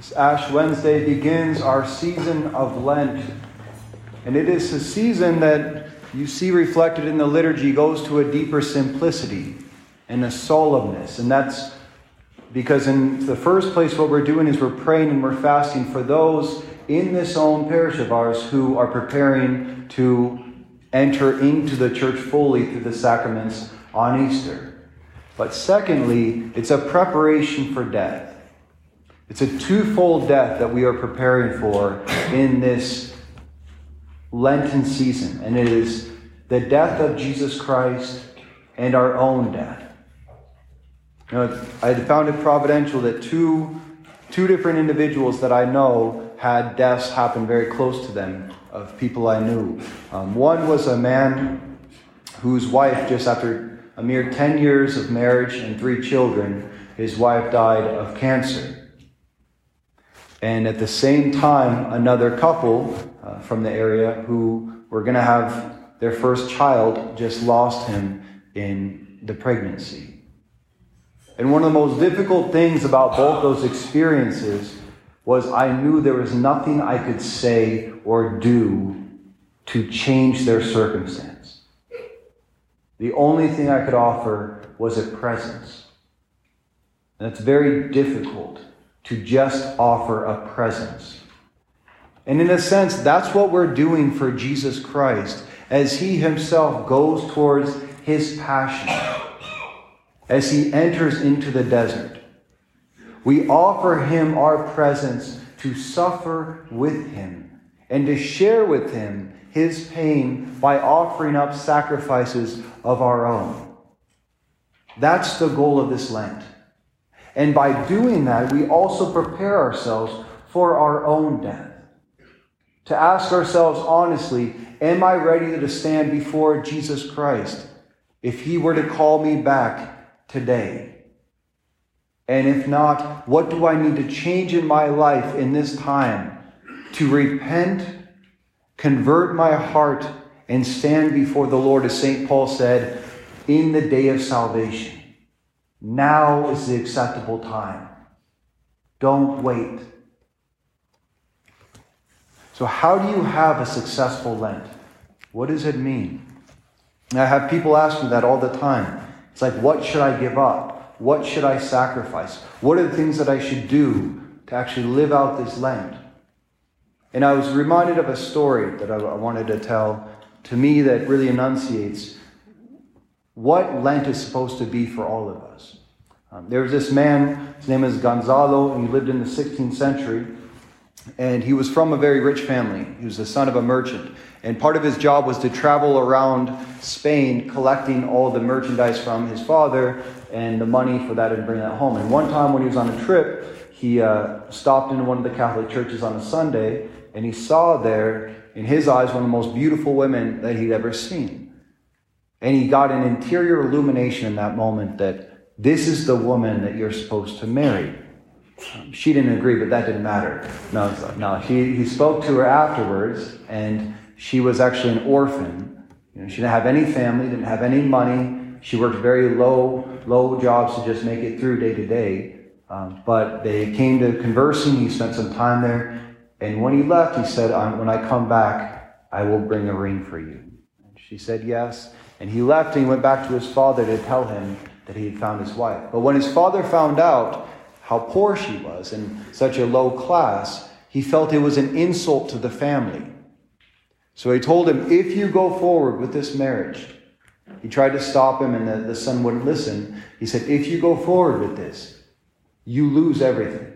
This Ash Wednesday begins our season of Lent. And it is a season that you see reflected in the liturgy goes to a deeper simplicity and a solemnness. And that's because, in the first place, what we're doing is we're praying and we're fasting for those in this own parish of ours who are preparing to enter into the church fully through the sacraments on Easter. But secondly, it's a preparation for death. It's a twofold death that we are preparing for in this Lenten season, and it is the death of Jesus Christ and our own death. Know, I found it providential that two, two different individuals that I know had deaths happen very close to them of people I knew. Um, one was a man whose wife, just after a mere 10 years of marriage and three children, his wife died of cancer. And at the same time, another couple uh, from the area who were going to have their first child just lost him in the pregnancy. And one of the most difficult things about both those experiences was I knew there was nothing I could say or do to change their circumstance. The only thing I could offer was a presence. And it's very difficult to just offer a presence. And in a sense, that's what we're doing for Jesus Christ as he himself goes towards his passion, as he enters into the desert. We offer him our presence to suffer with him and to share with him his pain by offering up sacrifices of our own. That's the goal of this Lent. And by doing that, we also prepare ourselves for our own death. To ask ourselves honestly, am I ready to stand before Jesus Christ if he were to call me back today? And if not, what do I need to change in my life in this time to repent, convert my heart, and stand before the Lord, as St. Paul said, in the day of salvation? Now is the acceptable time. Don't wait. So, how do you have a successful Lent? What does it mean? I have people ask me that all the time. It's like, what should I give up? What should I sacrifice? What are the things that I should do to actually live out this Lent? And I was reminded of a story that I wanted to tell to me that really enunciates what Lent is supposed to be for all of us. Um, there was this man, his name is Gonzalo, and he lived in the 16th century. And he was from a very rich family. He was the son of a merchant. And part of his job was to travel around Spain collecting all the merchandise from his father and the money for that and bring that home. And one time when he was on a trip, he uh, stopped into one of the Catholic churches on a Sunday and he saw there, in his eyes, one of the most beautiful women that he'd ever seen. And he got an interior illumination in that moment that this is the woman that you're supposed to marry. Um, she didn't agree, but that didn't matter. No, no. She, he spoke to her afterwards, and she was actually an orphan. You know, she didn't have any family, didn't have any money. She worked very low, low jobs to just make it through day to day. Um, but they came to conversing. He spent some time there, and when he left, he said, "When I come back, I will bring a ring for you." And she said yes. And he left, and he went back to his father to tell him that he had found his wife. But when his father found out how poor she was and such a low class, he felt it was an insult to the family. So he told him, If you go forward with this marriage, he tried to stop him, and the, the son wouldn't listen. He said, If you go forward with this, you lose everything.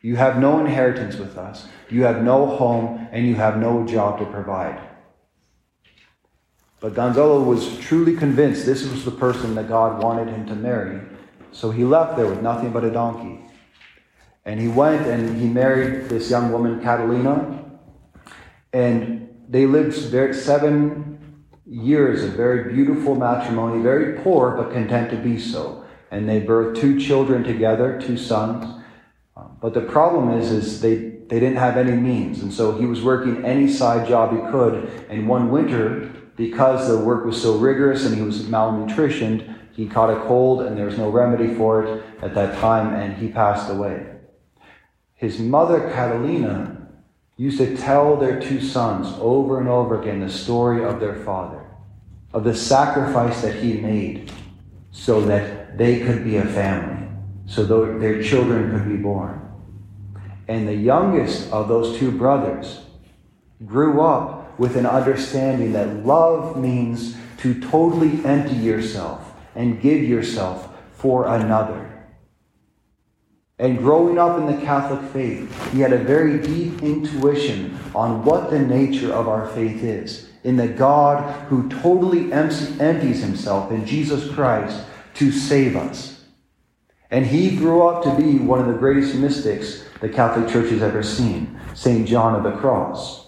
You have no inheritance with us, you have no home, and you have no job to provide. But Gonzalo was truly convinced this was the person that God wanted him to marry. So he left there with nothing but a donkey. And he went and he married this young woman, Catalina. And they lived seven years of very beautiful matrimony, very poor, but content to be so. And they birthed two children together, two sons. Um, but the problem is, is they, they didn't have any means. And so he was working any side job he could. And one winter, because the work was so rigorous and he was malnutritioned, he caught a cold and there was no remedy for it at that time and he passed away. his mother, Catalina, used to tell their two sons over and over again the story of their father, of the sacrifice that he made so that they could be a family, so that their children could be born. And the youngest of those two brothers grew up with an understanding that love means to totally empty yourself and give yourself for another. And growing up in the Catholic faith, he had a very deep intuition on what the nature of our faith is in the God who totally empties himself in Jesus Christ to save us. And he grew up to be one of the greatest mystics the Catholic Church has ever seen, St. John of the Cross.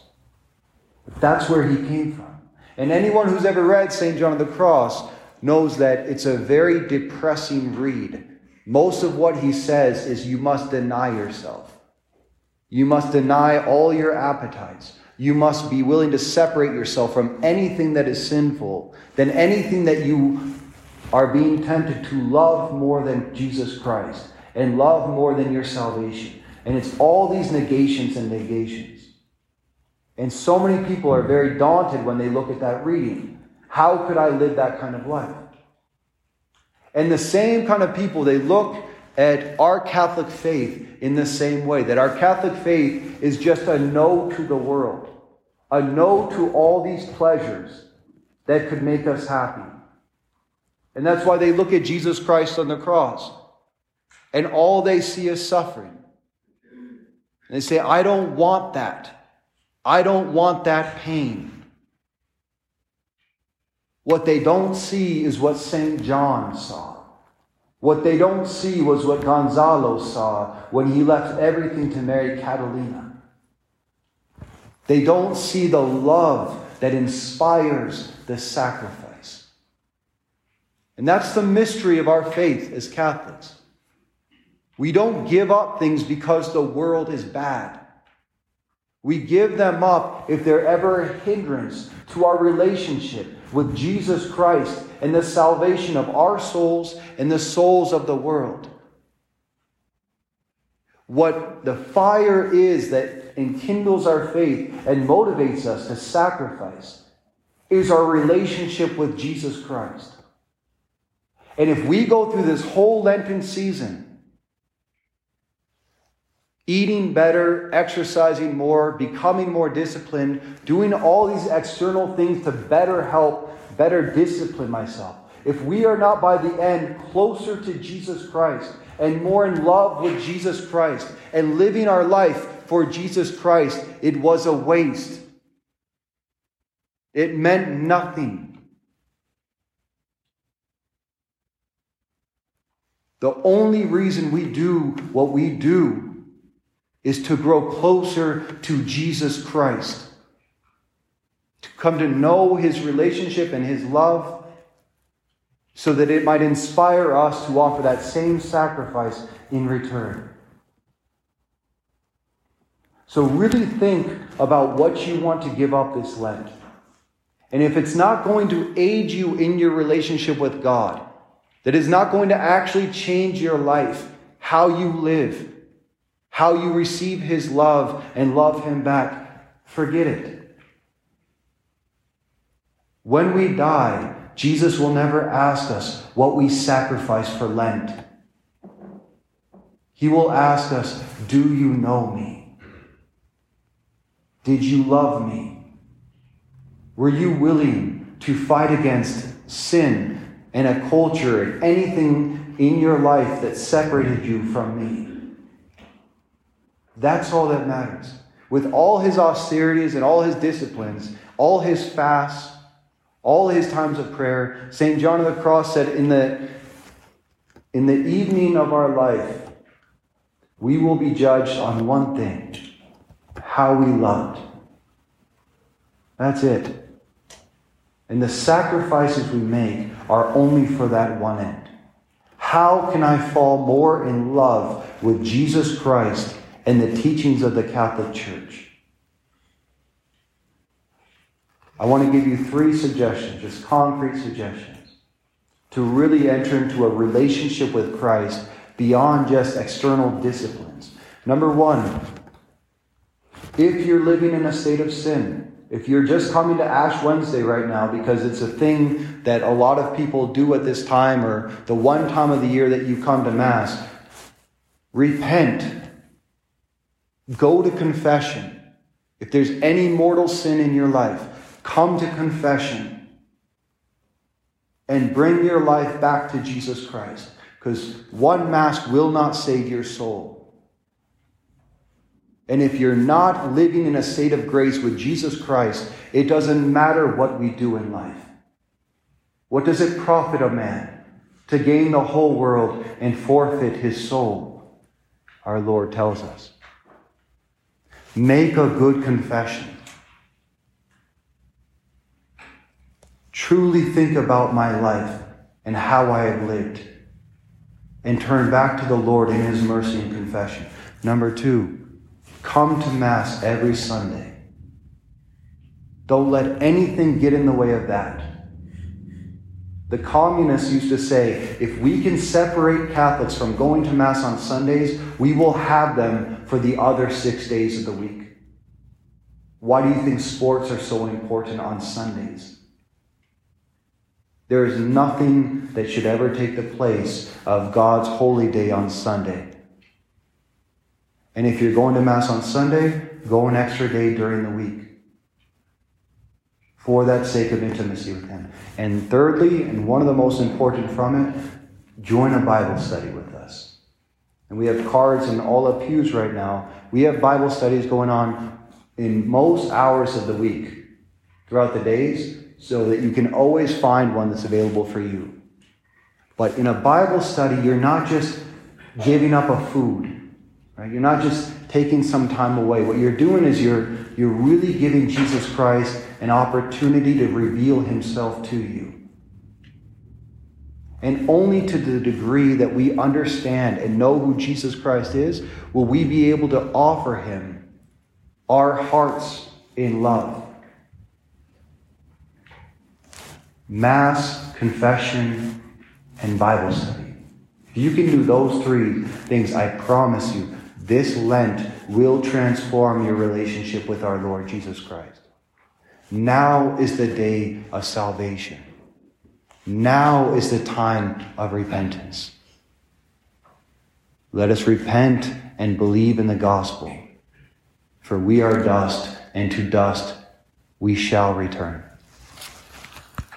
That's where he came from. And anyone who's ever read St. John of the Cross knows that it's a very depressing read most of what he says is you must deny yourself. You must deny all your appetites. You must be willing to separate yourself from anything that is sinful, than anything that you are being tempted to love more than Jesus Christ and love more than your salvation. And it's all these negations and negations. And so many people are very daunted when they look at that reading. How could I live that kind of life? And the same kind of people, they look at our Catholic faith in the same way that our Catholic faith is just a no to the world, a no to all these pleasures that could make us happy. And that's why they look at Jesus Christ on the cross and all they see is suffering. And they say, I don't want that. I don't want that pain. What they don't see is what St. John saw. What they don't see was what Gonzalo saw when he left everything to marry Catalina. They don't see the love that inspires the sacrifice. And that's the mystery of our faith as Catholics. We don't give up things because the world is bad. We give them up if they're ever a hindrance to our relationship with Jesus Christ and the salvation of our souls and the souls of the world. What the fire is that enkindles our faith and motivates us to sacrifice is our relationship with Jesus Christ. And if we go through this whole Lenten season, eating better, exercising more, becoming more disciplined, doing all these external things to better help, better discipline myself. If we are not by the end closer to Jesus Christ and more in love with Jesus Christ and living our life for Jesus Christ, it was a waste. It meant nothing. The only reason we do what we do is to grow closer to Jesus Christ, to come to know his relationship and his love, so that it might inspire us to offer that same sacrifice in return. So, really think about what you want to give up this Lent. And if it's not going to aid you in your relationship with God, that is not going to actually change your life, how you live, how you receive his love and love him back, forget it. When we die, Jesus will never ask us what we sacrificed for Lent. He will ask us, Do you know me? Did you love me? Were you willing to fight against sin and a culture and anything in your life that separated you from me? That's all that matters. With all his austerities and all his disciplines, all his fasts, all his times of prayer, St. John of the Cross said, in the, in the evening of our life, we will be judged on one thing how we loved. That's it. And the sacrifices we make are only for that one end. How can I fall more in love with Jesus Christ and the teachings of the Catholic Church. I want to give you three suggestions, just concrete suggestions, to really enter into a relationship with Christ beyond just external disciplines, Number one, if you're living in a state of sin, if you're just coming to Ash Wednesday right now because it's a thing that a lot of people do at this time or the one time of the year that you come to Mass, repent. Go to confession. If there's any mortal sin in your life, come to confession and bring your life back to Jesus Christ because one Mass will not save your soul. And if you're not living in a state of grace with Jesus Christ, it doesn't matter what we do in life. What does it profit a man to gain the whole world and forfeit his soul? Our Lord tells us. Make a good confession. Truly think about my life and how I have lived. And turn back to the Lord in his mercy and confession. Number two, Come to Mass every Sunday. Don't let anything get in the way of that. The communists used to say if we can separate Catholics from going to Mass on Sundays, we will have them for the other six days of the week. Why do you think sports are so important on Sundays? There is nothing that should ever take the place of God's holy day on Sunday. And if you're going to Mass on Sunday, go an extra day during the week for that sake of intimacy with Him. And thirdly, and one of the most important from it, join a Bible study with us. And we have cards in all the pews right now. We have Bible studies going on in most hours of the week throughout the days so that you can always find one that's available for you. But in a Bible study, you're not just giving up a food Right? You're not just taking some time away. What you're doing is you're, you're really giving Jesus Christ an opportunity to reveal himself to you. And only to the degree that we understand and know who Jesus Christ is will we be able to offer him our hearts in love. Mass, confession, and Bible study. If you can do those three things, I promise you, this Lent will transform your relationship with our Lord Jesus Christ. Now is the day of salvation. Now is the time of repentance. Let us repent and believe in the gospel, for we are dust, and to dust we shall return.